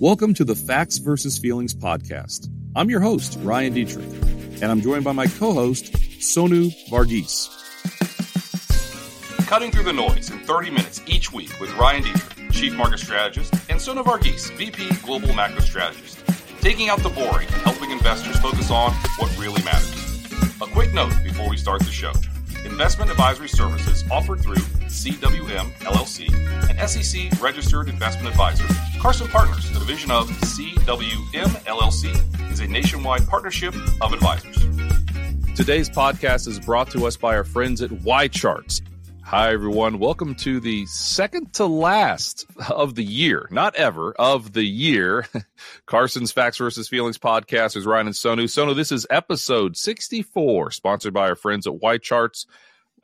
Welcome to the Facts versus Feelings podcast. I'm your host, Ryan Detrick, and I'm joined by my co host, Sonu Varghese. Cutting through the noise in 30 minutes each week with Ryan Detrick, Chief Market Strategist, and Sonu Varghese, VP Global Macro Strategist. Taking out the boring and helping investors focus on what really matters. A quick note before we start the show. Investment advisory services offered through CWM LLC, an SEC registered investment advisor. Carson Partners, a division of CWM LLC, is a nationwide partnership of advisors. Today's podcast is brought to us by our friends at YCharts. Hi, everyone. Welcome to the second to last of the year, not ever, of the year. Carson's Facts versus Feelings podcast is Ryan and Sonu. Sonu, this is episode 64, sponsored by our friends at YCharts.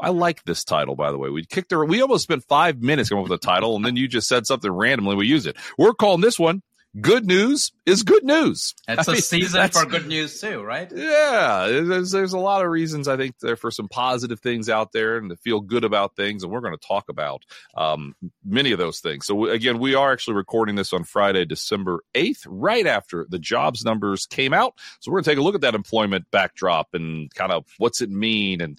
I like this title, by the way. We kicked her. We almost spent five minutes coming up with a title, and then you just said something randomly. We use it. We're calling this one good news is good news. It's I a mean, season for good news too, right? Yeah, there's there's a lot of reasons I think there for some positive things out there and to feel good about things, and we're going to talk about um, many of those things. So again, we are actually recording this on Friday, December eighth, right after the jobs numbers came out. So we're going to take a look at that employment backdrop and kind of what's it mean and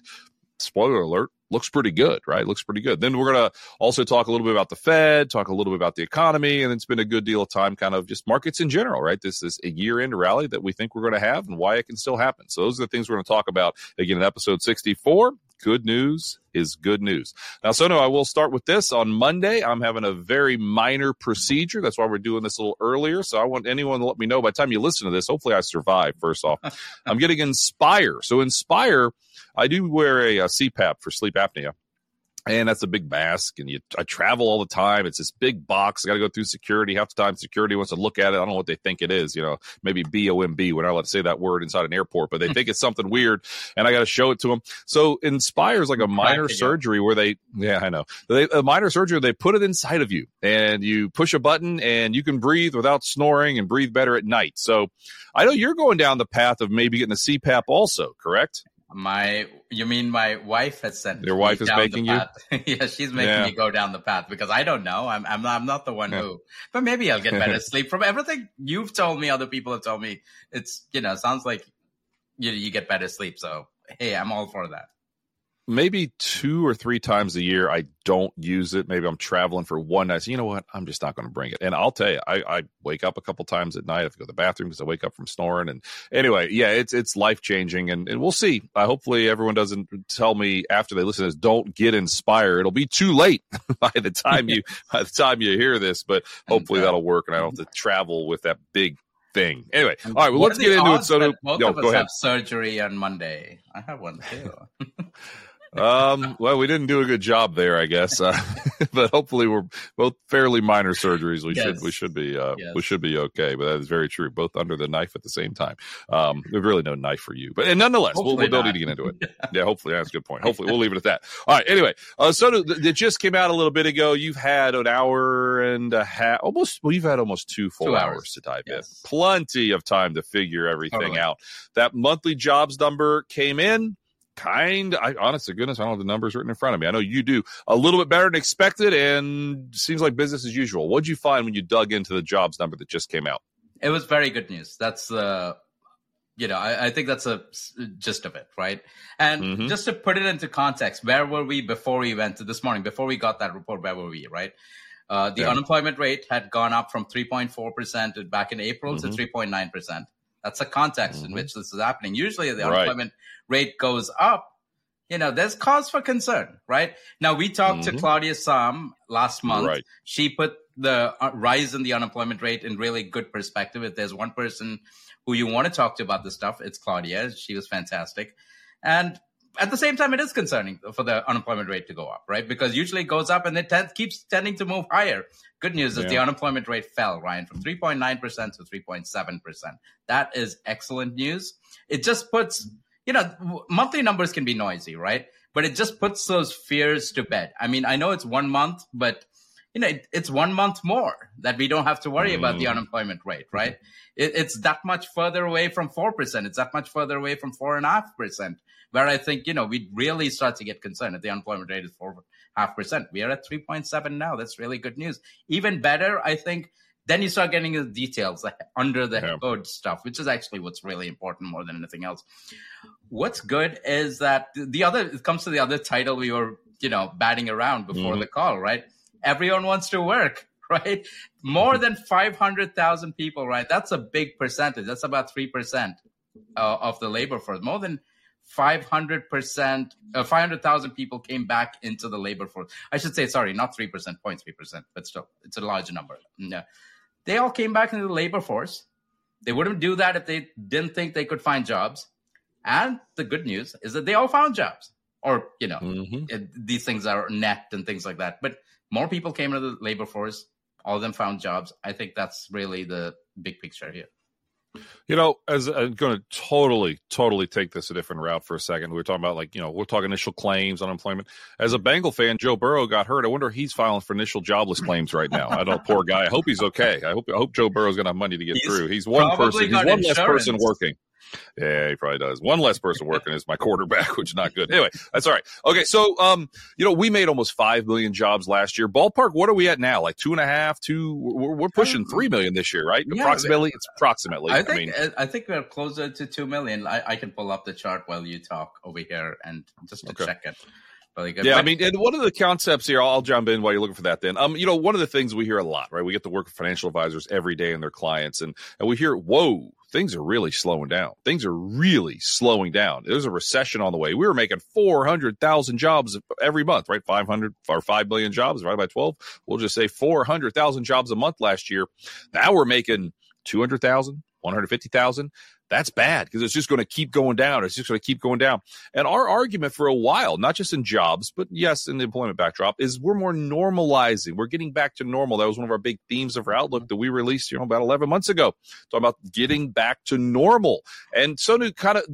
spoiler alert looks pretty good, right? Looks pretty good. Then we're going to also talk a little bit about the Fed, talk a little bit about the economy, and it's been a good deal of time kind of just markets in general, right? This is a year end rally that we think we're going to have and why it can still happen. So those are the things we're going to talk about again in episode 64. Good news is good news. Now, Sonu, I will start with this. On Monday, I'm having a very minor procedure. That's why we're doing this a little earlier. So I want anyone to let me know by the time you listen to this, hopefully I survive, first off. I'm getting Inspire. So Inspire, I do wear a, a CPAP for sleep apnea and that's a big mask and you i travel all the time. It's this big box. I got to go through security. Half the time security wants to look at it. I don't know what they think it is you know maybe b-o-m-b we're not allowed to say that word inside an airport but they hmm. think it's something weird and i got to show it to them so inspires like a minor surgery where they yeah i know. They, a minor surgery they put it inside of you and you push a button and you can breathe without snoring and breathe better at night. So i know you're going down the path of maybe getting a cpap also correct my, you mean my wife has sent your wife is making you? yeah, she's making yeah. me go down the path because I don't know. I'm, I'm, not, I'm not the one yeah. who, but maybe I'll get better sleep from everything you've told me. Other people have told me it's, you know, sounds like you, you get better sleep. So hey, I'm all for that maybe two or three times a year I don't use it. Maybe I'm traveling for one night. So you know what? I'm just not going to bring it. And I'll tell you, I, I wake up a couple times at night. I have to go to the bathroom because I wake up from snoring. And anyway, yeah, it's it's life changing, and, and we'll see. Uh, hopefully, everyone doesn't tell me after they listen to this, don't get inspired. It'll be too late by the time you by the time you hear this. But hopefully that'll work, and I don't have to travel with that big thing. Anyway, all right, well, let's get into it. So, both no, of us have surgery on Monday. I have one too. um, well, we didn't do a good job there, I guess. Uh, but hopefully, we're both fairly minor surgeries. We yes. should we should be uh, yes. we should be okay. But that is very true. Both under the knife at the same time. Um, there's really no knife for you, but and nonetheless, we'll, we don't need to get into it. yeah, hopefully that's a good point. Hopefully, we'll leave it at that. All right. Anyway, uh, so it just came out a little bit ago. You've had an hour and a half, almost. Well, you've had almost two full two hours. hours. to dive yes. in. Plenty of time to figure everything totally. out. That monthly jobs number came in kind I honest to goodness, I don't have the numbers written in front of me. I know you do a little bit better than expected and seems like business as usual. What'd you find when you dug into the jobs number that just came out? It was very good news. That's uh you know, I, I think that's a gist of it, right? And mm-hmm. just to put it into context, where were we before we went to this morning? Before we got that report, where were we, right? Uh, the yeah. unemployment rate had gone up from 3.4% back in April mm-hmm. to 3.9%. That's a context mm-hmm. in which this is happening. Usually the right. unemployment rate goes up, you know, there's cause for concern, right? Now, we talked mm-hmm. to Claudia Sahm last month. Right. She put the uh, rise in the unemployment rate in really good perspective. If there's one person who you want to talk to about this stuff, it's Claudia. She was fantastic. And at the same time, it is concerning for the unemployment rate to go up, right? Because usually it goes up and it t- keeps tending to move higher. Good news is the unemployment rate fell, Ryan, from 3.9% to 3.7%. That is excellent news. It just puts you know, monthly numbers can be noisy, right? But it just puts those fears to bed. I mean, I know it's one month, but you know, it, it's one month more that we don't have to worry mm. about the mm. unemployment rate, right? It, it's that much further away from 4%. It's that much further away from 4.5%, where I think, you know, we really start to get concerned if the unemployment rate is 4.5%. We are at 3.7 now. That's really good news. Even better, I think Then you start getting the details like under the yeah. hood stuff, which is actually what's really important more than anything else. What's good is that the other it comes to the other title we were, you know, batting around before mm-hmm. the call, right? Everyone wants to work, right? More mm-hmm. than 500,000 people, right? That's a big percentage. That's about 3% uh, of the labor force. More than 500%, uh, 500,000 people came back into the labor force. I should say, sorry, not 3%, 0.3%, but still, it's a large number. Yeah. They all came back into the labor force. They wouldn't do that if they didn't think they could find jobs. And the good news is that they all found jobs. Or, you know, mm-hmm. it, these things are net and things like that. But more people came into the labor force. All of them found jobs. I think that's really the big picture here. You know, as uh, I'm going to totally, totally take this a different route for a second. We are talking about like, you know, we're talking initial claims, unemployment. As a Bengal fan, Joe Burrow got hurt. I wonder if he's filing for initial jobless claims right now. I don't, poor guy. I hope he's okay. I hope, I hope Joe Burrow's going to have money to get he's through. He's one person. He's one insurance. less person working. Yeah, he probably does. One less person working is my quarterback, which is not good. Anyway, that's all right. Okay, so um, you know, we made almost five million jobs last year. Ballpark, what are we at now? Like two and a half, two. We're, we're pushing three million this year, right? Yeah, approximately. It's approximately. I think. I, mean, I think we're closer to two million. I, I, can pull up the chart while you talk over here and just to okay. check it. Good. Yeah, I mean, and one of the concepts here, I'll jump in while you're looking for that. Then, um, you know, one of the things we hear a lot, right? We get to work with financial advisors every day and their clients, and and we hear, whoa, things are really slowing down. Things are really slowing down. There's a recession on the way. We were making 400,000 jobs every month, right? 500 or 5 million jobs divided by 12. We'll just say 400,000 jobs a month last year. Now we're making 200,000, 150,000 that's bad because it's just going to keep going down. It's just going to keep going down. And our argument for a while, not just in jobs, but yes, in the employment backdrop, is we're more normalizing. We're getting back to normal. That was one of our big themes of our outlook that we released, you know, about 11 months ago, talking about getting back to normal. And so to kind of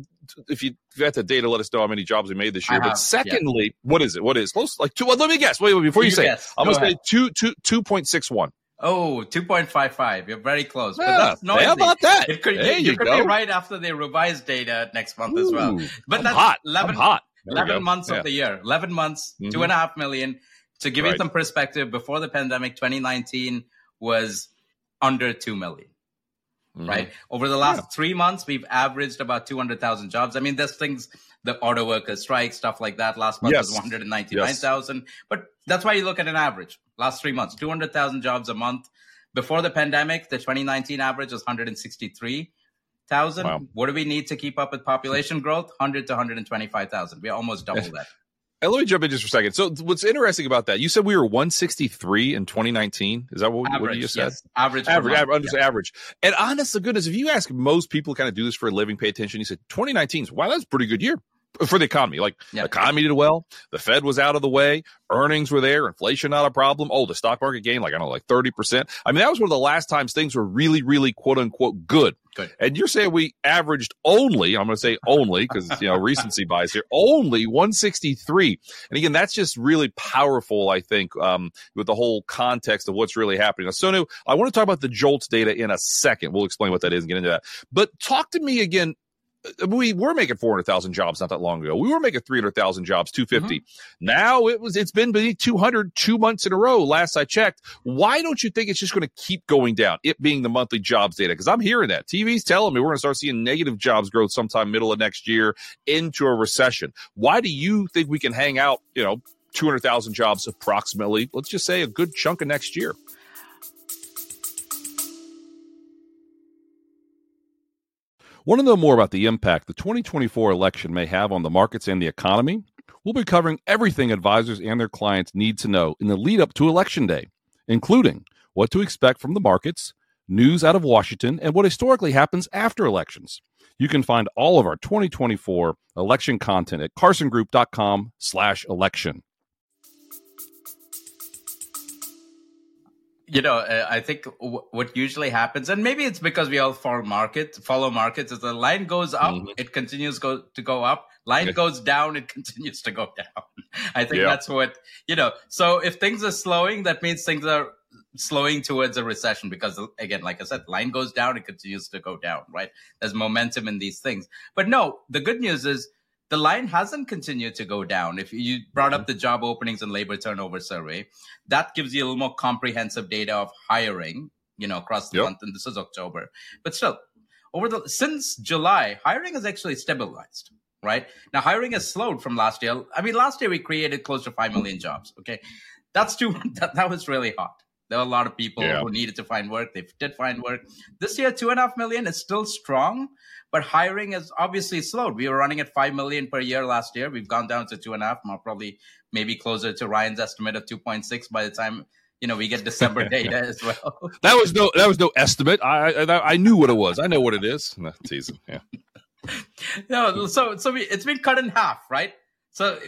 if you got the data, let us know how many jobs we made this year. Have, but secondly, yeah. what is it? What is close? Like two? Well, let me guess. Wait, wait before you, you say, guess. it, I'm gonna say two, two, two point six one. Oh, 2.55. You're very close. Yeah, but that's noisy. How about that? It could, there you, you could go. be right after they revise data next month Ooh, as well. But I'm that's hot. 11, I'm hot. 11 months yeah. of the year. 11 months, mm-hmm. two and a half million. To give right. you some perspective, before the pandemic, 2019 was under 2 million. Mm-hmm. Right. Over the last yeah. three months, we've averaged about 200,000 jobs. I mean, there's things the auto workers strike, stuff like that. Last month yes. was 199,000. Yes. But that's why you look at an average. Last three months, 200,000 jobs a month. Before the pandemic, the 2019 average was 163,000. Wow. What do we need to keep up with population growth? 100 to 125,000. We almost double that. And let me jump in just for a second. So, what's interesting about that? You said we were 163 in 2019. Is that what, average, what you just said? Yes. Average, average, average, yeah. average. And honest to goodness, if you ask most people kind of do this for a living, pay attention. You said 2019 is wow, that's a pretty good year for the economy. Like yeah. the economy did well. The Fed was out of the way. Earnings were there. Inflation not a problem. Oh, the stock market gained like, I don't know, like 30%. I mean, that was one of the last times things were really, really quote unquote good. Good. And you're saying we averaged only, I'm going to say only because, you know, recency bias here, only 163. And again, that's just really powerful, I think, um, with the whole context of what's really happening. Now, Sonu, I want to talk about the JOLTS data in a second. We'll explain what that is and get into that. But talk to me again we were making 400,000 jobs not that long ago. We were making 300,000 jobs, 250. Mm-hmm. Now it was, it's been beneath 200 two months in a row. Last I checked. Why don't you think it's just going to keep going down? It being the monthly jobs data. Cause I'm hearing that TV's telling me we're going to start seeing negative jobs growth sometime middle of next year into a recession. Why do you think we can hang out, you know, 200,000 jobs approximately, let's just say a good chunk of next year? Want to know more about the impact the 2024 election may have on the markets and the economy? We'll be covering everything advisors and their clients need to know in the lead up to Election Day, including what to expect from the markets, news out of Washington, and what historically happens after elections. You can find all of our 2024 election content at carsongroup.com/election. you know, uh, I think w- what usually happens, and maybe it's because we all follow market, follow markets, is the line goes up, mm-hmm. it continues go to go up. Line goes down, it continues to go down. I think yeah. that's what you know. So if things are slowing, that means things are slowing towards a recession because again like i said line goes down it continues to go down right there's momentum in these things but no the good news is the line hasn't continued to go down. If you brought up mm-hmm. the job openings and labor turnover survey, that gives you a little more comprehensive data of hiring you know, across the yep. month, and this is October. But still, over the since July, hiring has actually stabilized. Right now, hiring has slowed from last year. I mean, last year we created close to five million jobs. Okay, that's too. That, that was really hot. There were a lot of people yeah. who needed to find work. They did find work. This year, two and a half million is still strong, but hiring is obviously slowed. We were running at five million per year last year. We've gone down to two and a half. More probably maybe closer to Ryan's estimate of two point six by the time you know we get December data as well. That was no that was no estimate. I I, I knew what it was. I know what it is. No, teasing. Yeah. no, so so we, it's been cut in half, right? So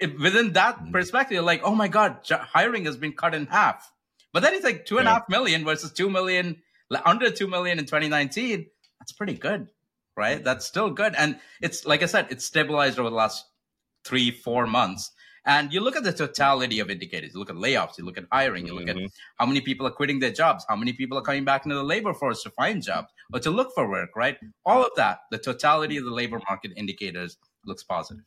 within that mm. perspective, like, oh my god, hiring has been cut in half. But then it's like two and a yeah. half million versus two million, under two million in 2019. That's pretty good, right? That's still good, and it's like I said, it's stabilized over the last three, four months. And you look at the totality of indicators. You look at layoffs. You look at hiring. You look mm-hmm. at how many people are quitting their jobs. How many people are coming back into the labor force to find jobs or to look for work. Right? All of that, the totality of the labor market indicators looks positive.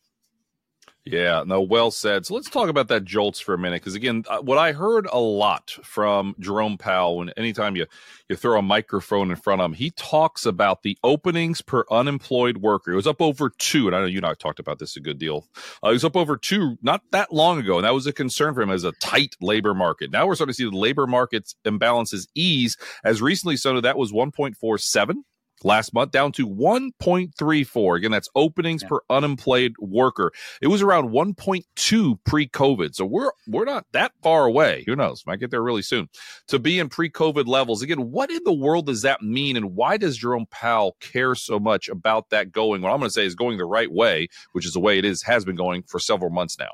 Yeah, no, well said. So let's talk about that jolts for a minute, because again, uh, what I heard a lot from Jerome Powell, when anytime you you throw a microphone in front of him, he talks about the openings per unemployed worker. It was up over two, and I know you and I talked about this a good deal. Uh, it was up over two not that long ago, and that was a concern for him as a tight labor market. Now we're starting to see the labor market's imbalances ease. As recently, so that was one point four seven last month down to 1.34 again that's openings yeah. per unemployed worker it was around 1.2 pre-covid so we're we're not that far away who knows might get there really soon to be in pre-covid levels again what in the world does that mean and why does jerome powell care so much about that going what i'm going to say is going the right way which is the way it is has been going for several months now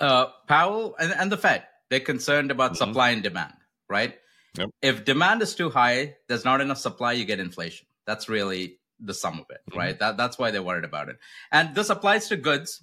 uh, powell and, and, the fed they're concerned about mm-hmm. supply and demand right Yep. If demand is too high, there's not enough supply, you get inflation. That's really the sum of it, mm-hmm. right? That that's why they're worried about it. And this applies to goods.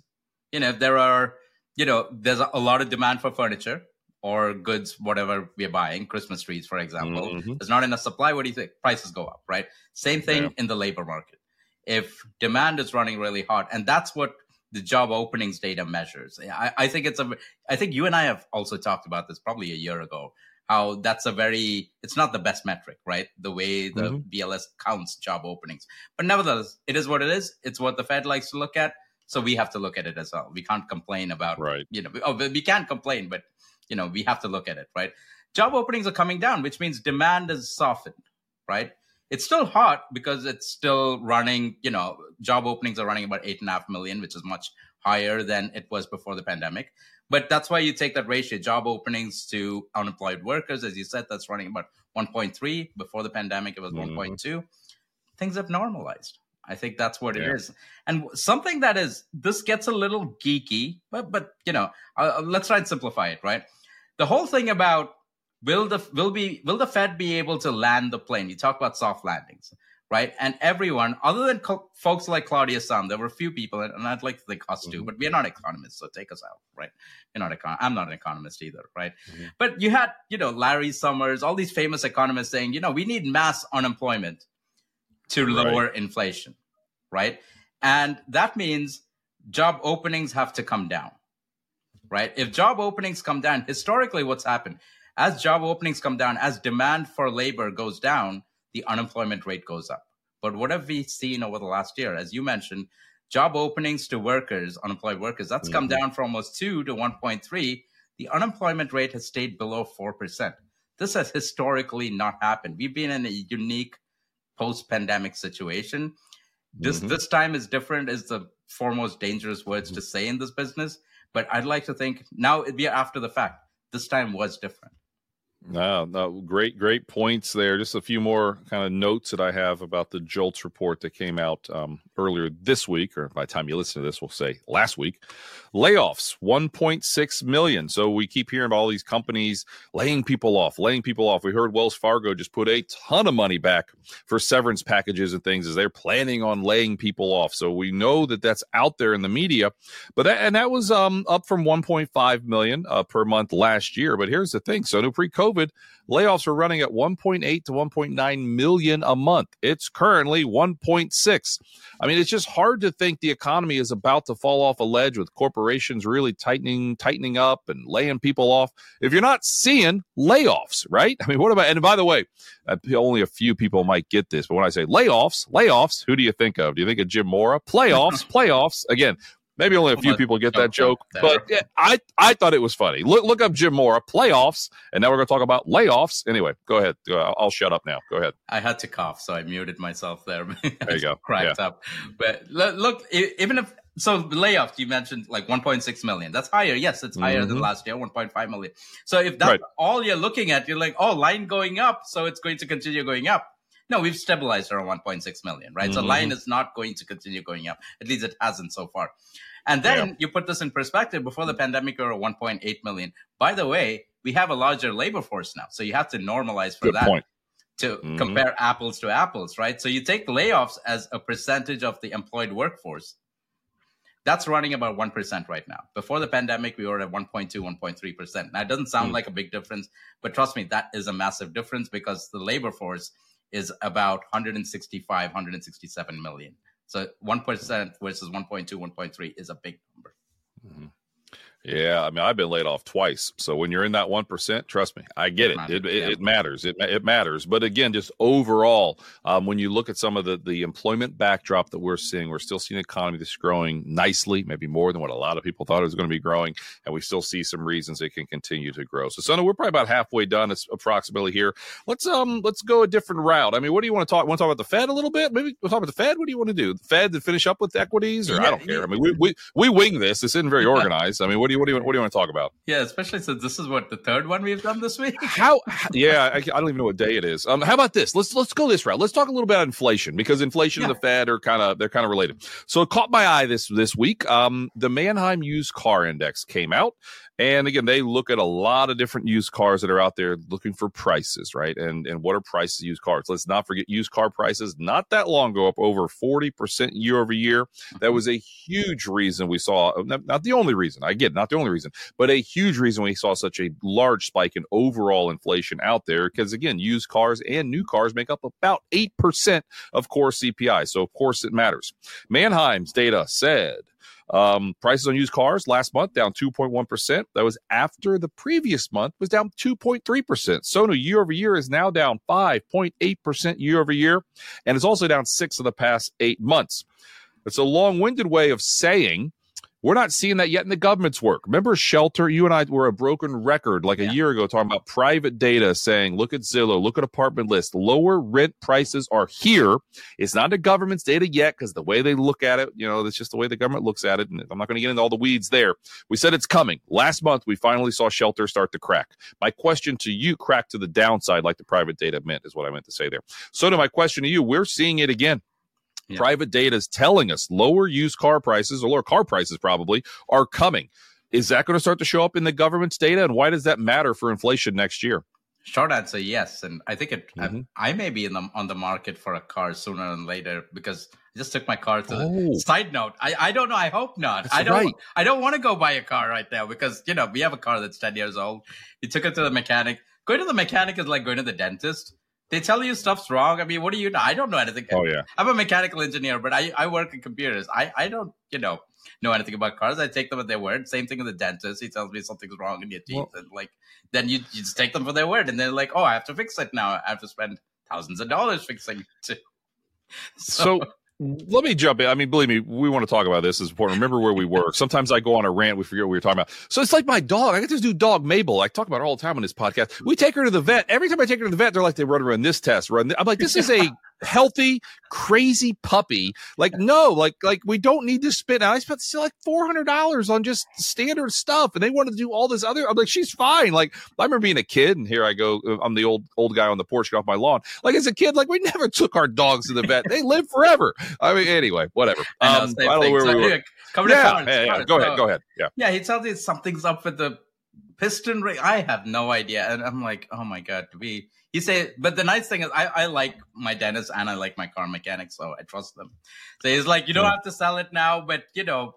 You know, if there are, you know, there's a lot of demand for furniture or goods, whatever we're buying, Christmas trees, for example. Mm-hmm. There's not enough supply. What do you think? Prices go up, right? Same thing yeah. in the labor market. If demand is running really hot, and that's what the job openings data measures. I, I think it's a. I think you and I have also talked about this probably a year ago how that's a very it's not the best metric right? The way the mm-hmm. bls counts job openings. But nevertheless it is what it is. It's what the fed likes to look at. So we have to look at it as well. We can't complain about right. you know oh, we can't complain but you know we have to look at it right? Job openings are coming down which means demand is softened right? It's still hot because it's still running you know job openings are running about eight and a half million which is much higher than it was before the pandemic but that's why you take that ratio job openings to unemployed workers. As you said, that's running about 1.3. Before the pandemic, it was mm-hmm. 1.2. Things have normalized. I think that's what yeah. it is. And something that is, this gets a little geeky, but, but you know, uh, let's try and simplify it, right? The whole thing about will the will be will the Fed be able to land the plane? You talk about soft landings right? And everyone, other than co- folks like Claudia Sahm, there were a few people, and I'd like to think us too, mm-hmm. but we're not economists, so take us out, right? You're not econ- I'm not an economist either, right? Mm-hmm. But you had, you know, Larry Summers, all these famous economists saying, you know, we need mass unemployment to lower right. inflation, right? And that means job openings have to come down, right? If job openings come down, historically, what's happened? As job openings come down, as demand for labor goes down, the unemployment rate goes up. But what have we seen over the last year? As you mentioned, job openings to workers, unemployed workers, that's mm-hmm. come down from almost 2 to 1.3. The unemployment rate has stayed below 4%. This has historically not happened. We've been in a unique post-pandemic situation. This mm-hmm. this time is different is the foremost dangerous words mm-hmm. to say in this business, but I'd like to think now we are after the fact. This time was different. No, no, great, great points there. Just a few more kind of notes that I have about the JOLTS report that came out um, earlier this week, or by the time you listen to this, we'll say last week. Layoffs, 1.6 million. So we keep hearing about all these companies laying people off, laying people off. We heard Wells Fargo just put a ton of money back for severance packages and things as they're planning on laying people off. So we know that that's out there in the media, but that, and that was um, up from 1.5 million uh, per month last year. But here's the thing: so no pre-COVID COVID, layoffs were running at 1.8 to 1.9 million a month. It's currently 1.6. I mean, it's just hard to think the economy is about to fall off a ledge with corporations really tightening, tightening up and laying people off. If you're not seeing layoffs, right? I mean, what about? And by the way, uh, only a few people might get this, but when I say layoffs, layoffs, who do you think of? Do you think of Jim Mora? Playoffs, playoffs. Again, Maybe only a few people get that joke, but I I thought it was funny. Look look up Jim Mora playoffs, and now we're going to talk about layoffs. Anyway, go ahead. I'll shut up now. Go ahead. I had to cough, so I muted myself there. there you go. Cracked yeah. up. But look, even if so, layoffs you mentioned like 1.6 million. That's higher. Yes, it's higher mm-hmm. than last year, 1.5 million. So if that's right. all you're looking at, you're like, oh, line going up, so it's going to continue going up. No, we've stabilized around 1.6 million, right? Mm-hmm. So line is not going to continue going up. At least it hasn't so far. And then yeah. you put this in perspective. Before the pandemic, we were 1.8 million. By the way, we have a larger labor force now, so you have to normalize for Good that. Point. To mm-hmm. compare apples to apples, right? So you take layoffs as a percentage of the employed workforce. That's running about 1% right now. Before the pandemic, we were at 1.2, 1.3%. Now, it doesn't sound mm. like a big difference, but trust me, that is a massive difference because the labor force is about 165, 167 million. So 1% versus 1.2, 1.3 is a big number. Mm-hmm. Yeah, I mean, I've been laid off twice. So when you're in that one percent, trust me, I get it. It, it, it, matters. It, it matters. But again, just overall, um, when you look at some of the the employment backdrop that we're seeing, we're still seeing an economy that's growing nicely, maybe more than what a lot of people thought it was going to be growing, and we still see some reasons it can continue to grow. So, Sonu, we're probably about halfway done. It's approximately here. Let's um let's go a different route. I mean, what do you want to talk? Want to talk about the Fed a little bit? Maybe we'll talk about the Fed. What do you want to do? The Fed to finish up with equities, or yeah, I don't care. Yeah. I mean, we, we we wing this. This isn't very organized. I mean, what do you what do you what do you want to talk about? about. Yeah, especially since this is what the third one we've done this week. how? Yeah, I, I, don't even know what day it is. Um, how about this? Let's let's go this route. Let's talk a little bit about inflation because inflation yeah. and the Fed are kind of they're kind of related. So it caught my eye this this week. Um, the Manheim Used Car Index came out, and again, they look at a lot of different used cars that are out there looking for prices, right? And and what are prices used cars? Let's not forget used car prices not that long ago up over 40% year over year. That was a huge reason we saw uh, not, not the only reason. I get not the only reason, but a huge reason we saw such a large spike in overall inflation out there because again, used cars and new cars make up about 8% of core CPI. So of course it matters. Manheim's data said um, prices on used cars last month down 2.1%. That was after the previous month was down 2.3%. Sonu year over year is now down 5.8% year over year, and it's also down six of the past eight months. It's a long winded way of saying we're not seeing that yet in the government's work. Remember Shelter? You and I were a broken record like a yeah. year ago talking about private data saying, look at Zillow, look at apartment list. Lower rent prices are here. It's not the government's data yet because the way they look at it, you know, that's just the way the government looks at it. And I'm not going to get into all the weeds there. We said it's coming. Last month, we finally saw Shelter start to crack. My question to you, crack to the downside, like the private data meant, is what I meant to say there. So to my question to you, we're seeing it again. Yeah. Private data is telling us lower used car prices or lower car prices probably are coming. Is that going to start to show up in the government's data? And why does that matter for inflation next year? Short answer, yes. And I think it. Mm-hmm. I, I, may be in the on the market for a car sooner than later because I just took my car to oh. the side note. I, I don't know. I hope not. That's I don't. Right. I don't want to go buy a car right now because you know we have a car that's ten years old. We took it to the mechanic. Going to the mechanic is like going to the dentist. They tell you stuff's wrong. I mean, what do you know? I don't know anything. Oh yeah. I'm a mechanical engineer, but I, I work in computers. I, I don't, you know, know anything about cars. I take them at their word. Same thing with the dentist. He tells me something's wrong in your teeth. Well, and like then you, you just take them for their word and they're like, Oh, I have to fix it now. I have to spend thousands of dollars fixing it. so, so let me jump in. I mean, believe me, we want to talk about this. It's important. Remember where we work. Sometimes I go on a rant. We forget what we were talking about. So it's like my dog. I got this new dog, Mabel. I talk about her all the time on this podcast. We take her to the vet. Every time I take her to the vet, they're like, they run around this test, run. I'm like, this is a healthy, crazy puppy. Like, no, like, like we don't need to spend. I spent like four hundred dollars on just standard stuff, and they wanted to do all this other. I'm like, she's fine. Like, I remember being a kid, and here I go. I'm the old old guy on the porch, off my lawn. Like as a kid, like we never took our dogs to the vet. they live forever. I mean, anyway, whatever. Um, I, I don't know where so, we were. Yeah, yeah, yeah, Go ahead, go ahead. Yeah, yeah. He tells you something's up with the piston ring. I have no idea, and I'm like, oh my god, to be he say, but the nice thing is, I, I like my dentist and I like my car mechanic, so I trust them. So he's like, you don't hmm. have to sell it now, but you know,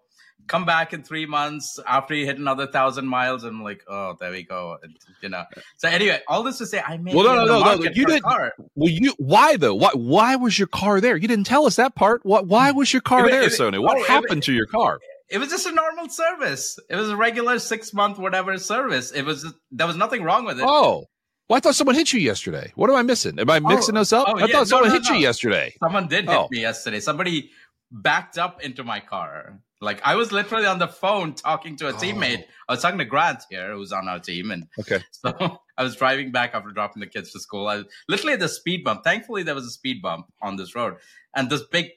come back in three months after you hit another thousand miles. And I'm like, oh, there we go. And, you know. So anyway, all this to say, I made well, no, no, no, no. You didn't. Car. Well, you why though? Why why was your car there? You didn't tell us that part. What? Why was your car it, there, it, Sonu? Oh, what oh, happened it, to your car? It was just a normal service. It was a regular six month whatever service. It was there was nothing wrong with it. Oh. Well, I thought someone hit you yesterday. What am I missing? Am I mixing oh, those up? Oh, I yeah. thought someone no, no, hit no. you yesterday. Someone did hit oh. me yesterday. Somebody backed up into my car. Like I was literally on the phone talking to a oh. teammate. I was talking to Grant here, who's on our team, and okay. So I was driving back after dropping the kids to school. I was literally at the speed bump. Thankfully, there was a speed bump on this road, and this big,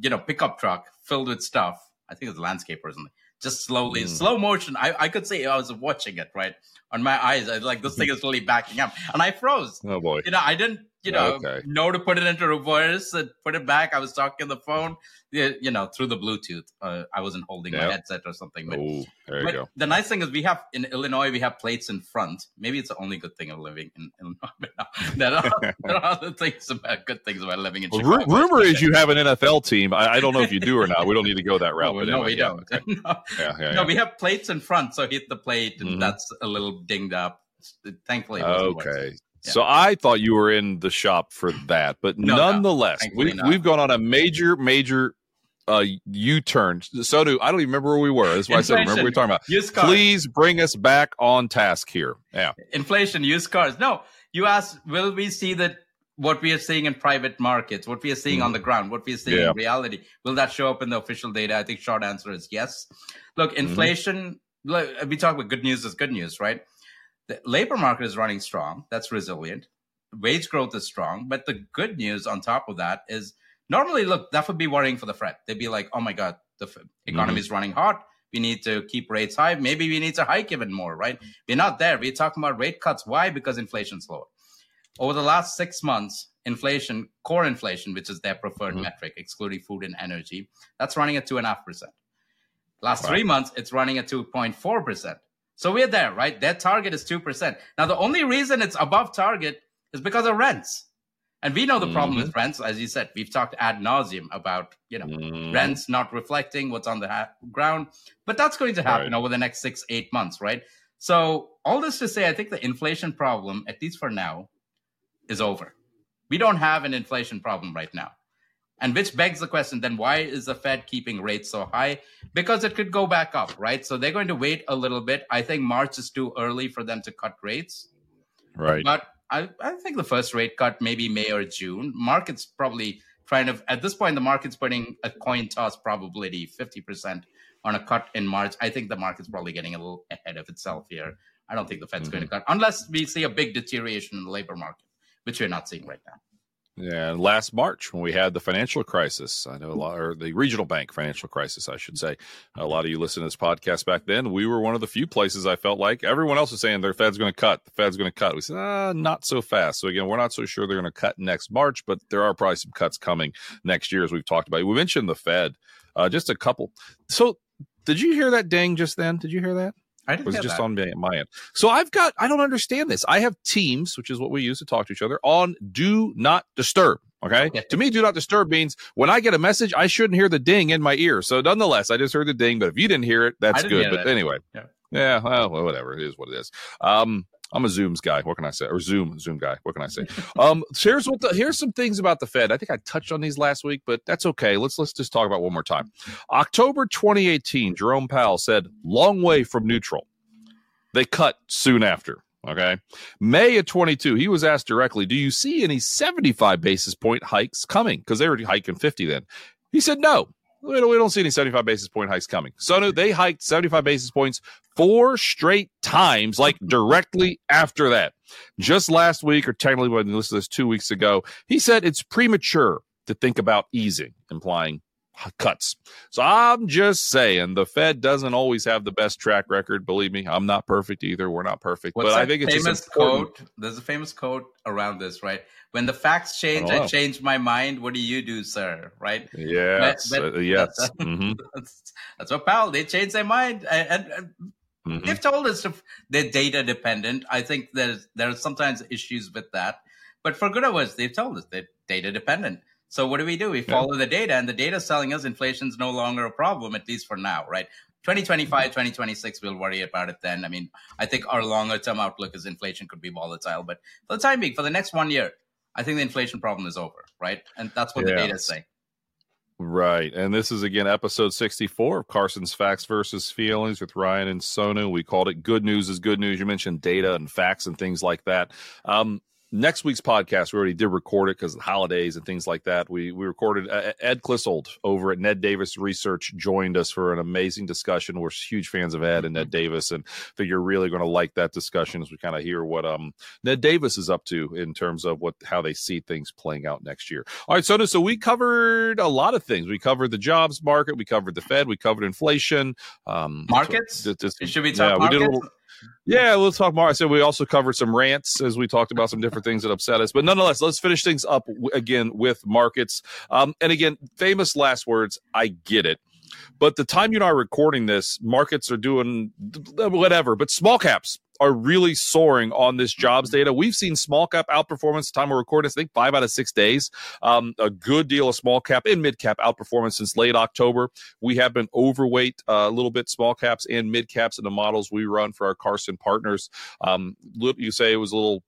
you know, pickup truck filled with stuff. I think it's a landscape or something. Just slowly, mm. slow motion. I, I could say I was watching it right on my eyes. I like this thing is really backing up, and I froze. Oh boy! You know, I didn't you know, okay. know to put it into reverse and put it back. I was talking on the phone, you know, through the Bluetooth. Uh, I wasn't holding yep. my headset or something. But, Ooh, there you go. The nice thing is we have in Illinois, we have plates in front. Maybe it's the only good thing of living in Illinois. But no, there, are, there are other things about good things about living in well, Chicago. rumor is you have an NFL team. I, I, don't know if you do or not. We don't need to go that route. no, no anyway, we don't. Yeah, okay. no. Yeah, yeah, no, we have plates in front, so hit the plate, and mm-hmm. that's a little dinged up. Thankfully, okay. So I thought you were in the shop for that, but no, nonetheless, no, we, we've gone on a major, major uh, U-turn. So do I don't even remember where we were. That's why Inflation, I said remember we were talking about. Please bring us back on task here. Yeah. Inflation, used cars. No, you asked, will we see that what we are seeing in private markets, what we are seeing mm. on the ground, what we are seeing yeah. in reality, will that show up in the official data? I think short answer is yes. Look, mm-hmm. inflation. Mm. We talk about good news is good news, right? The labor market is running strong. That's resilient. Wage growth is strong. But the good news on top of that is normally, look, that would be worrying for the Fed. They'd be like, oh my God, the economy is mm-hmm. running hot. We need to keep rates high. Maybe we need to hike even more, right? We're not there. We're talking about rate cuts. Why? Because inflation's low. Over the last six months, inflation, core inflation, which is their preferred mm-hmm. metric, excluding food and energy, that's running at two and a half percent. Last three months, it's running at 2.4 percent. So we're there, right? Their target is 2%. Now, the only reason it's above target is because of rents. And we know the problem mm-hmm. with rents, as you said, we've talked ad nauseum about, you know, mm-hmm. rents not reflecting what's on the ha- ground, but that's going to happen right. over the next six, eight months, right? So all this to say, I think the inflation problem, at least for now, is over. We don't have an inflation problem right now. And which begs the question then why is the Fed keeping rates so high? Because it could go back up, right? So they're going to wait a little bit. I think March is too early for them to cut rates. Right. But I, I think the first rate cut maybe May or June. Market's probably trying to at this point the market's putting a coin toss probability 50% on a cut in March. I think the market's probably getting a little ahead of itself here. I don't think the Fed's mm-hmm. going to cut unless we see a big deterioration in the labor market, which we're not seeing right now. Yeah, last March when we had the financial crisis, I know a lot, or the regional bank financial crisis, I should say. A lot of you listened to this podcast back then. We were one of the few places I felt like everyone else was saying their Fed's going to cut, the Fed's going to cut. We said, ah, not so fast. So again, we're not so sure they're going to cut next March, but there are probably some cuts coming next year, as we've talked about. We mentioned the Fed, uh, just a couple. So did you hear that ding just then? Did you hear that? I didn't was just that. on my end. So I've got, I don't understand this. I have Teams, which is what we use to talk to each other, on do not disturb. Okay. okay. To me, do not disturb means when I get a message, I shouldn't hear the ding in my ear. So nonetheless, I just heard the ding, but if you didn't hear it, that's good. But that. anyway, yeah. Yeah, well, whatever. It is what it is. Um, I'm a Zooms guy. What can I say? Or Zoom, Zoom guy. What can I say? Um, here's what the, here's some things about the Fed. I think I touched on these last week, but that's okay. Let's let's just talk about one more time. October 2018, Jerome Powell said, "Long way from neutral." They cut soon after. Okay. May of 22, he was asked directly, Do you see any 75 basis point hikes coming? Because they were hiking 50 then. He said, No, we don't, we don't see any 75 basis point hikes coming. So they hiked 75 basis points four straight times, like directly after that. Just last week, or technically when this two weeks ago, he said it's premature to think about easing, implying cuts. So I'm just saying the Fed doesn't always have the best track record. Believe me, I'm not perfect either. We're not perfect, What's but I think it's famous quote. There's a famous quote around this, right? When the facts change, I, I change my mind. What do you do, sir? Right? Yes, but, but uh, yes. That's, mm-hmm. that's, that's, what Powell. They change their mind, and, and mm-hmm. they've told us if they're data dependent. I think there's there are sometimes issues with that, but for good or worse, they've told us they're data dependent. So what do we do? We follow the data, and the data is telling us inflation is no longer a problem, at least for now, right? 2025, 2026, we'll worry about it then. I mean, I think our longer term outlook is inflation could be volatile, but for the time being, for the next one year, I think the inflation problem is over, right? And that's what yeah. the data is saying. Right. And this is again episode 64 of Carson's Facts versus Feelings with Ryan and Sonu. We called it Good News is Good News. You mentioned data and facts and things like that. Um, next week's podcast, we already did record it because of the holidays and things like that. We we recorded uh, Ed Clissold over at Ned Davis Research joined us for an amazing discussion. We're huge fans of Ed and Ned Davis, and I think you're really going to like that discussion as we kind of hear what um Ned Davis is up to in terms of what how they see things playing out next year. All right, so so we covered a lot of things. We covered the jobs market, we covered the Fed, we covered inflation, um, markets. So this, should we talk yeah, markets? We did a little, yeah, we'll talk more. I said we also covered some rants as we talked about some different things that upset us. But nonetheless, let's finish things up w- again with markets. Um, and again, famous last words. I get it. But the time you and I are recording this, markets are doing whatever. But small caps are really soaring on this jobs data. We've seen small cap outperformance. Time of recording, I think five out of six days. Um, a good deal of small cap and mid cap outperformance since late October. We have been overweight uh, a little bit small caps and mid caps in the models we run for our Carson partners. Um, you say it was a little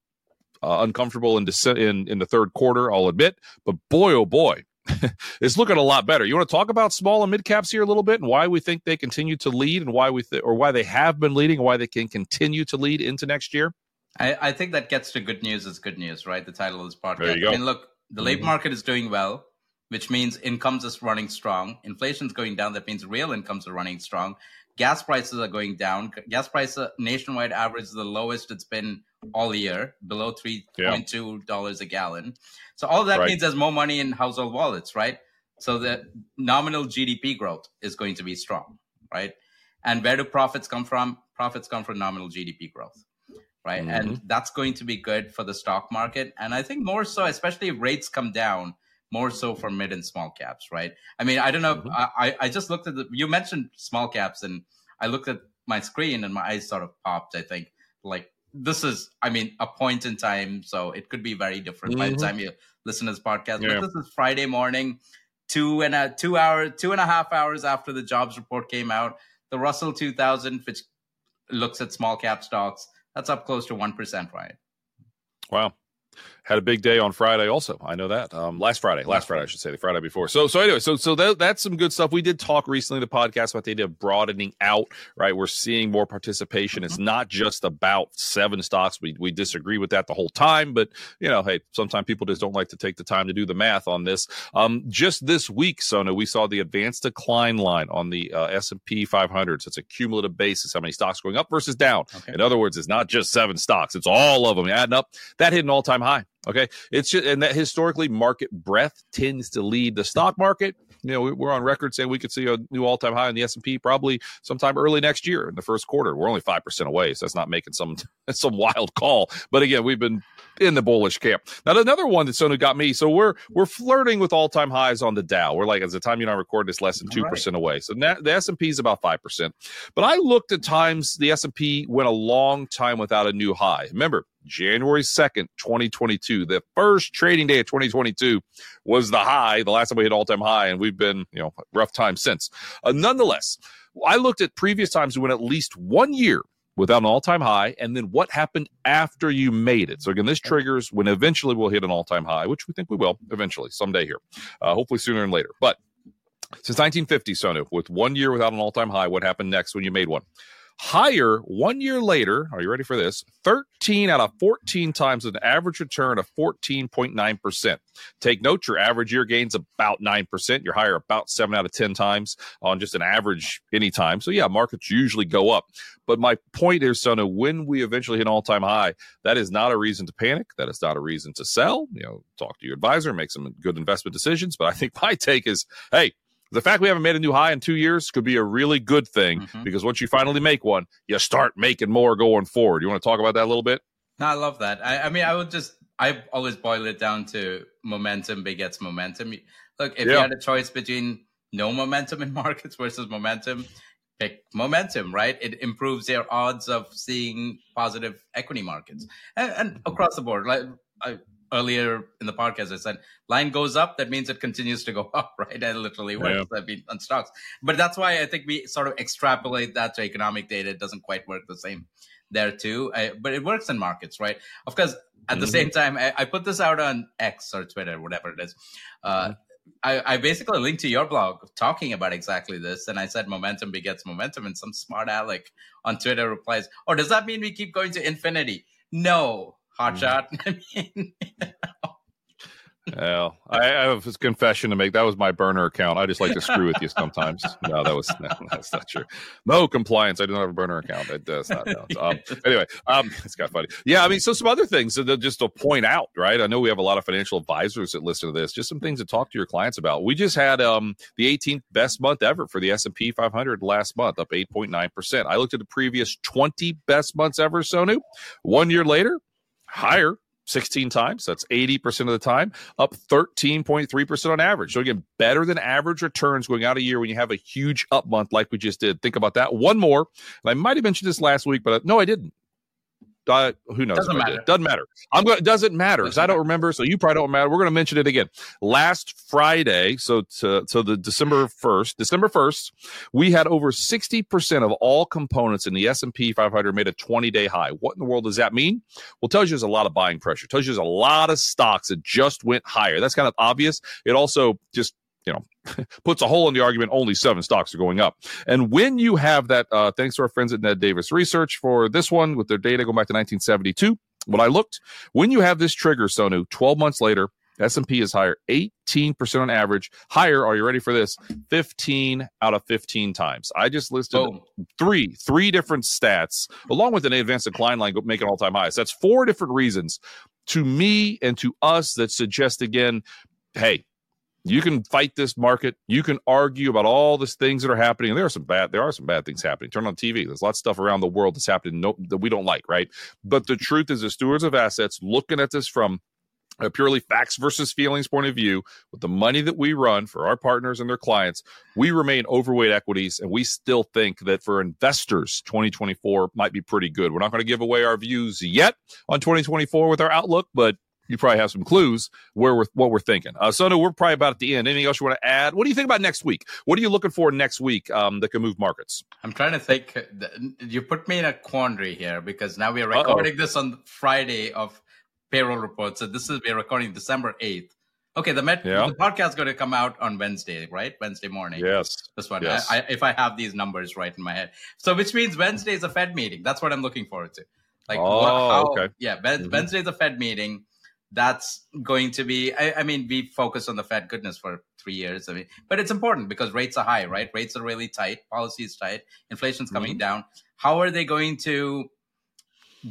uh, uncomfortable in, in in the third quarter. I'll admit, but boy, oh boy, it's looking a lot better. You want to talk about small and mid caps here a little bit and why we think they continue to lead and why we th- or why they have been leading and why they can continue to lead into next year? I, I think that gets to good news is good news, right? The title of this podcast. There you go. I mean, look, the labor mm-hmm. market is doing well, which means incomes is running strong. Inflation's going down. That means real incomes are running strong. Gas prices are going down. Gas price nationwide average is the lowest it's been all year, below three point two dollars a gallon. So all that right. means there's more money in household wallets, right? So the nominal GDP growth is going to be strong, right? And where do profits come from? Profits come from nominal GDP growth, right? Mm-hmm. And that's going to be good for the stock market. And I think more so, especially if rates come down, more so for mid and small caps, right? I mean, I don't know. Mm-hmm. I, I just looked at the, you mentioned small caps and I looked at my screen and my eyes sort of popped, I think, like this is, I mean, a point in time, so it could be very different mm-hmm. by the mm-hmm. time you listen to this podcast. Yeah. But this is Friday morning, two and a two hour, two and a half hours after the jobs report came out. The Russell 2000, which looks at small cap stocks, that's up close to one percent, right? Wow had a big day on Friday. Also, I know that um, last Friday, last Friday, I should say, the Friday before. So, so anyway, so so that, that's some good stuff. We did talk recently the podcast about the idea of broadening out. Right, we're seeing more participation. It's not just about seven stocks. We we disagree with that the whole time, but you know, hey, sometimes people just don't like to take the time to do the math on this. Um, just this week, Sonu, we saw the advanced decline line on the uh, S and P 500. So it's a cumulative basis, how many stocks going up versus down. Okay. In other words, it's not just seven stocks; it's all of them adding up. That hit an all time high. Okay, it's just and that historically market breadth tends to lead the stock market. You know, we're on record saying we could see a new all time high in the S and P probably sometime early next year in the first quarter. We're only five percent away, so that's not making some some wild call. But again, we've been in the bullish camp. Now, another one that Sonu got me. So we're we're flirting with all time highs on the Dow. We're like, as the time you and I record this, less than two percent right. away. So na- the S and P is about five percent. But I looked at times the S and P went a long time without a new high. Remember, January 2nd, 2022. The first trading day of 2022 was the high, the last time we hit all time high, and we've been, you know, rough time since. Uh, nonetheless, I looked at previous times we went at least one year without an all time high, and then what happened after you made it. So, again, this triggers when eventually we'll hit an all time high, which we think we will eventually, someday here, uh, hopefully sooner than later. But since 1950, Sonu, with one year without an all time high, what happened next when you made one? Higher one year later. Are you ready for this? 13 out of 14 times an average return of 14.9%. Take note, your average year gains about 9%. You're higher about 7 out of 10 times on just an average anytime. So, yeah, markets usually go up. But my point is, Sonu, when we eventually hit an all time high, that is not a reason to panic. That is not a reason to sell. You know, talk to your advisor, make some good investment decisions. But I think my take is, hey, the fact we haven't made a new high in two years could be a really good thing mm-hmm. because once you finally make one, you start making more going forward. You want to talk about that a little bit? No, I love that. I, I mean, I would just, I always boil it down to momentum begets momentum. Look, if yeah. you had a choice between no momentum in markets versus momentum, pick momentum, right? It improves your odds of seeing positive equity markets and, and across the board. Like I, earlier in the podcast, I said line goes up, that means it continues to go up, right? And literally works. Yeah. I mean, on stocks, but that's why I think we sort of extrapolate that to economic data. It doesn't quite work the same there too, I, but it works in markets, right? Of course, at mm-hmm. the same time, I, I, put this out on X or Twitter, whatever it is. Uh, mm-hmm. I, I, basically linked to your blog talking about exactly this, and I said momentum begets momentum, and some smart aleck on Twitter replies, "Oh, does that mean we keep going to infinity?" No, hotshot. Mm. I mean, well, I, I, have a confession to make. That was my burner account. I just like to screw with you sometimes. No, that was no, that's not true. No compliance. I don't have a burner account. It does not. No. Um, anyway, um, it's kind of funny. Yeah, I mean, so some other things that just to point out, right? I know we have a lot of financial advisors that listen to this. Just some things to talk to your clients about. We just had um, the 18th best month ever for the S and P 500 last month, up 8.9 percent. I looked at the previous 20 best months ever, Sonu. One year later, higher 16 times. That's 80% of the time, up 13.3% on average. So, again, better than average returns going out a year when you have a huge up month like we just did. Think about that. One more. And I might have mentioned this last week, but uh, no, I didn't. Uh, who knows? Doesn't matter. Doesn't matter. I'm going. Doesn't matter because I don't remember. So you probably don't matter. We're going to mention it again. Last Friday, so to, so the December first, December first, we had over sixty percent of all components in the S and P 500 made a 20 day high. What in the world does that mean? Well, tells you there's a lot of buying pressure. Tells you there's a lot of stocks that just went higher. That's kind of obvious. It also just you know puts a hole in the argument only seven stocks are going up. And when you have that uh, thanks to our friends at ned davis research for this one with their data going back to 1972 when i looked when you have this trigger sonu 12 months later s&p is higher 18% on average. Higher are you ready for this? 15 out of 15 times. I just listed oh. three three different stats along with an advanced decline line making all-time highs that's four different reasons to me and to us that suggest again hey you can fight this market. You can argue about all these things that are happening. And there are some bad, there are some bad things happening. Turn on TV. There's lots of stuff around the world that's happening no, that we don't like, right? But the truth is, the stewards of assets looking at this from a purely facts versus feelings point of view, with the money that we run for our partners and their clients, we remain overweight equities, and we still think that for investors, 2024 might be pretty good. We're not going to give away our views yet on 2024 with our outlook, but you probably have some clues where we're what we're thinking. Uh, Sonu, we're probably about at the end. Anything else you want to add? What do you think about next week? What are you looking for next week um, that can move markets? I'm trying to think. You put me in a quandary here because now we are recording Uh-oh. this on Friday of payroll reports. So this is we're recording December 8th. Okay, the, Met, yeah. the podcast is going to come out on Wednesday, right? Wednesday morning. Yes. This one. Yes. I, I, if I have these numbers right in my head. So, which means Wednesday is a Fed meeting. That's what I'm looking forward to. Like, oh, what, how, okay. Yeah, mm-hmm. Wednesday is a Fed meeting that's going to be I, I, mean we focus on the fed goodness for three years. I mean but it's important because rates are high right? Rates are really tight. Policy is tight. Inflation's coming mm-hmm. down. How are they going to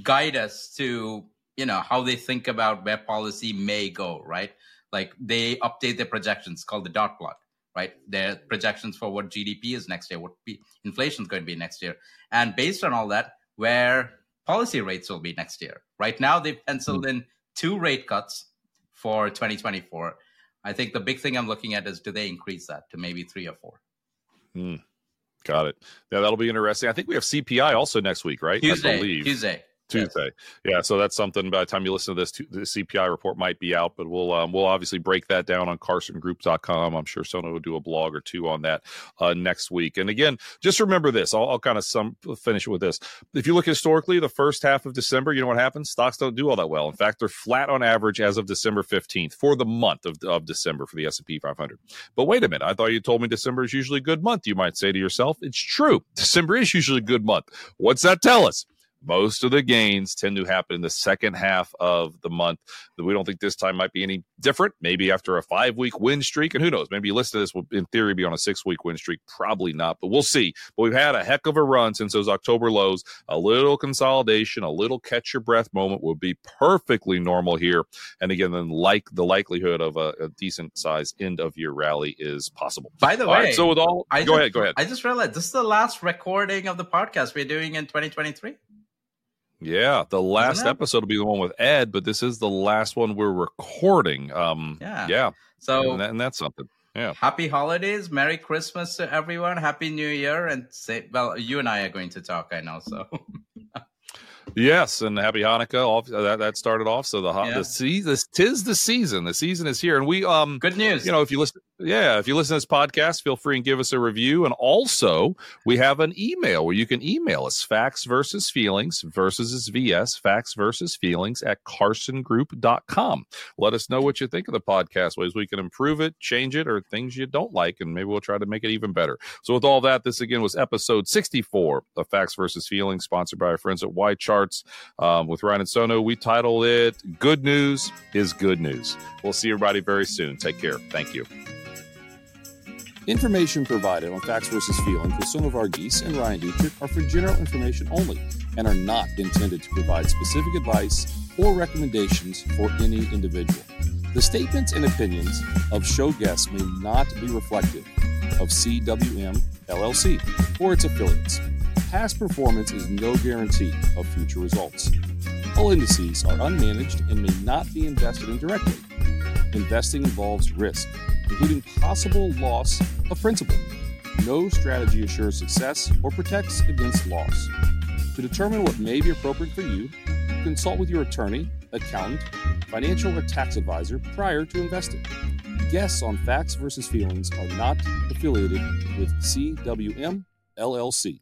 guide us to you know how they think about where policy may go right? Like they update their projections called the dot plot right? Their projections for what gdp is next year what inflation is going to be next year. And based on all that where policy rates will be next year. Right now they've penciled mm-hmm. in two rate cuts for 2024. I think the big thing I'm looking at is do they increase that to maybe three or four? Hmm. Got it. Yeah, that'll be interesting. I think we have CPI also next week, right? Tuesday. Tuesday. Tuesday. Yes. Yeah, so that's something. By the time you listen to this, the CPI report might be out, but we'll um, we'll obviously break that down on CarsonGroup.com. I'm sure Sonu will do a blog or two on that uh, next week. And again, just remember this. I'll, I'll kind of some finish with this. If you look historically, the first half of December, you know what happens? Stocks don't do all that well. In fact, they're flat on average as of December 15th for the month of, of December for the S&P 500. But wait a minute, I thought you told me December is usually a good month. You might say to yourself, it's true. December is usually a good month. What's that tell us? Most of the gains tend to happen in the second half of the month. We don't think this time might be any different. Maybe after a five week win streak, and who knows? Maybe you listen to this will, in theory, be on a six week win streak. Probably not, but we'll see. But we've had a heck of a run since those October lows. A little consolidation, a little catch your breath moment would be perfectly normal here. And again, then like the likelihood of a, a decent size end of year rally is possible. By the all way, right, so with all, I go just, ahead, go ahead. I just realized this is the last recording of the podcast we're doing in 2023. Yeah, the last episode will be the one with Ed, but this is the last one we're recording. Um, yeah, yeah. So and, that, and that's something. Yeah. Happy holidays, Merry Christmas to everyone, Happy New Year, and say, well, you and I are going to talk. I know, so. Yes, and happy Hanukkah. All that, that started off. So the yeah. the season, tis the season. The season is here, and we um good news. You know, if you listen, yeah, if you listen to this podcast, feel free and give us a review. And also, we have an email where you can email us facts versus feelings versus is VS facts versus feelings at carsongroup.com. Let us know what you think of the podcast, ways we can improve it, change it, or things you don't like, and maybe we'll try to make it even better. So, with all that, this again was episode 64 of Facts versus Feelings, sponsored by our friends at YCharts um, with Ryan and Sonu. We titled it Good News is Good News. We'll see everybody very soon. Take care. Thank you. Information provided on Facts versus Feelings with Sonu Varghese and Ryan Detrick are for general information only and are not intended to provide specific advice or recommendations for any individual. The statements and opinions of show guests may not be reflective of CWM LLC or its affiliates. Past performance is no guarantee of future results. All indices are unmanaged and may not be invested in directly. Investing involves risk including possible loss of principal. No strategy assures success or protects against loss. To determine what may be appropriate for you, consult with your attorney, accountant, financial or tax advisor prior to investing. Guests on Facts versus Feelings are not affiliated with CWM LLC.